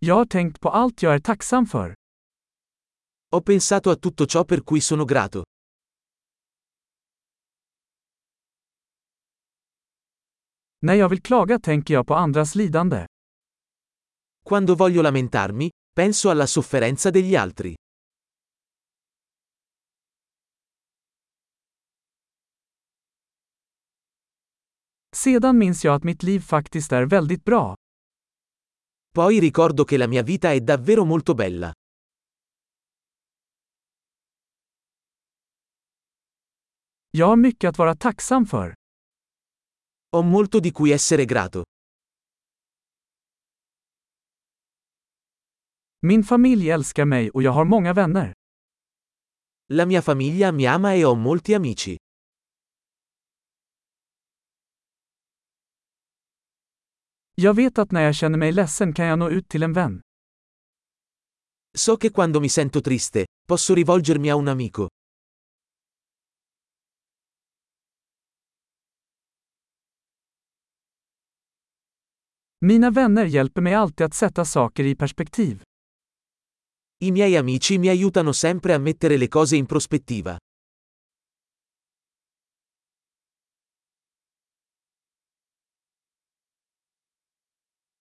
Jag har tänkt på allt jag är tacksam för. Ho pensato a tutto ciò per cui sono grato. När jag vill klaga tänker jag på andras lidande. Quando voglio lamentarmi, penso alla sofferenza degli altri. Sedan minns jag att mitt liv faktiskt är väldigt bra. Poi ricordo che la mia vita è davvero molto bella. Jag har mycket att vara tacksam för. Ho molto di cui essere grato. Min familj älskar mig och jag har många vänner. La mia famiglia mi ama e ho molti amici. Jag vet att när jag känner mig ledsen kan jag nå ut till en vän. So che quando mi sento triste, posso rivolgermi a un amico. Mina vänner hjälper mig alltid att sätta saker i perspektiv. I miei amici mi aiutano sempre a mettere le cose in prospettiva.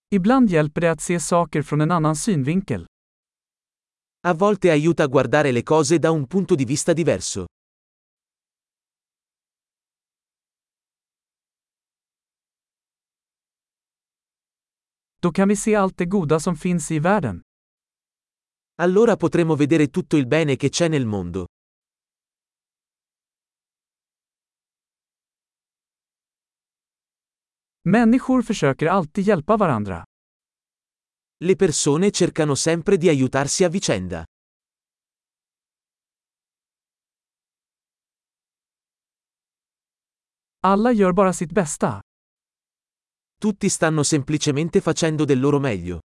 Ibland hjälper det att se saker från en annan synvinkel. A volte aiuta a guardare le cose da un punto di vista diverso. Då kan vi se allt det goda som finns i världen. Allora potremo vedere tutto il bene che c'è nel mondo. Människor försöker alltid hjälpa varandra. Le persone cercano sempre di aiutarsi a vicenda. Alla gör bara sitt bästa. Tutti stanno semplicemente facendo del loro meglio.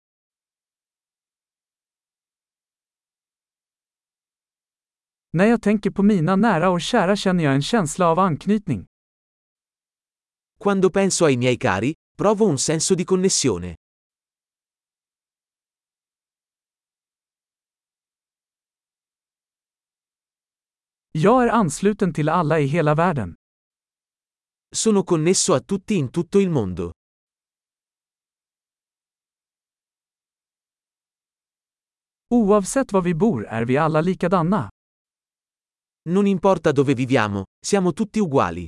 När jag tänker på mina nära och kära känner jag en känsla av anknytning. Quando penso ai miei cari, provo un senso di connessione. Jag är ansluten till alla i hela världen. Sono connesso a tutti in tutto il mondo. Oavsett var vi bor är vi alla likadana. Non importa dove viviamo, siamo tutti uguali.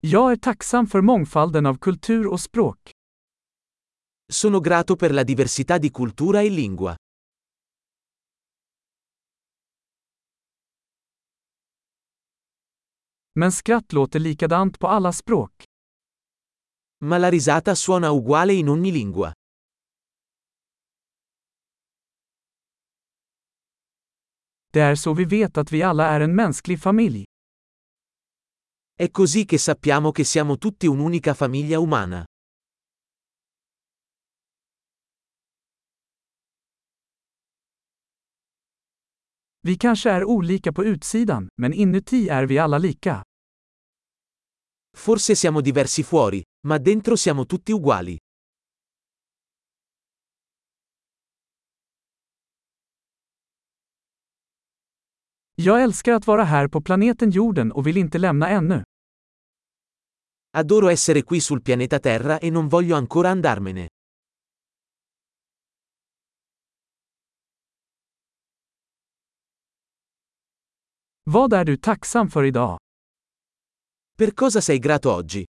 Jag är tacksam för mångfalden av kultur och språk. Sono grato per la diversità di cultura e lingua. Men skratt låter likadant på alla språk. Ma la risata suona uguale in ogni lingua. Det är så vi vet att vi alla är en mänsklig familj. È così che sappiamo che siamo tutti un'unica famiglia umana. Vi kanske är olika på utsidan, men inuti är vi alla lika. Forse siamo diversi fuori, ma dentro siamo tutti uguali. Jag älskar att vara här på planeten jorden och vill inte lämna ännu. Adoro essere qui sul pianeta Terra e non voglio ancora andarmene. Vad är du tacksam för idag? Per cosa sei grato oggi?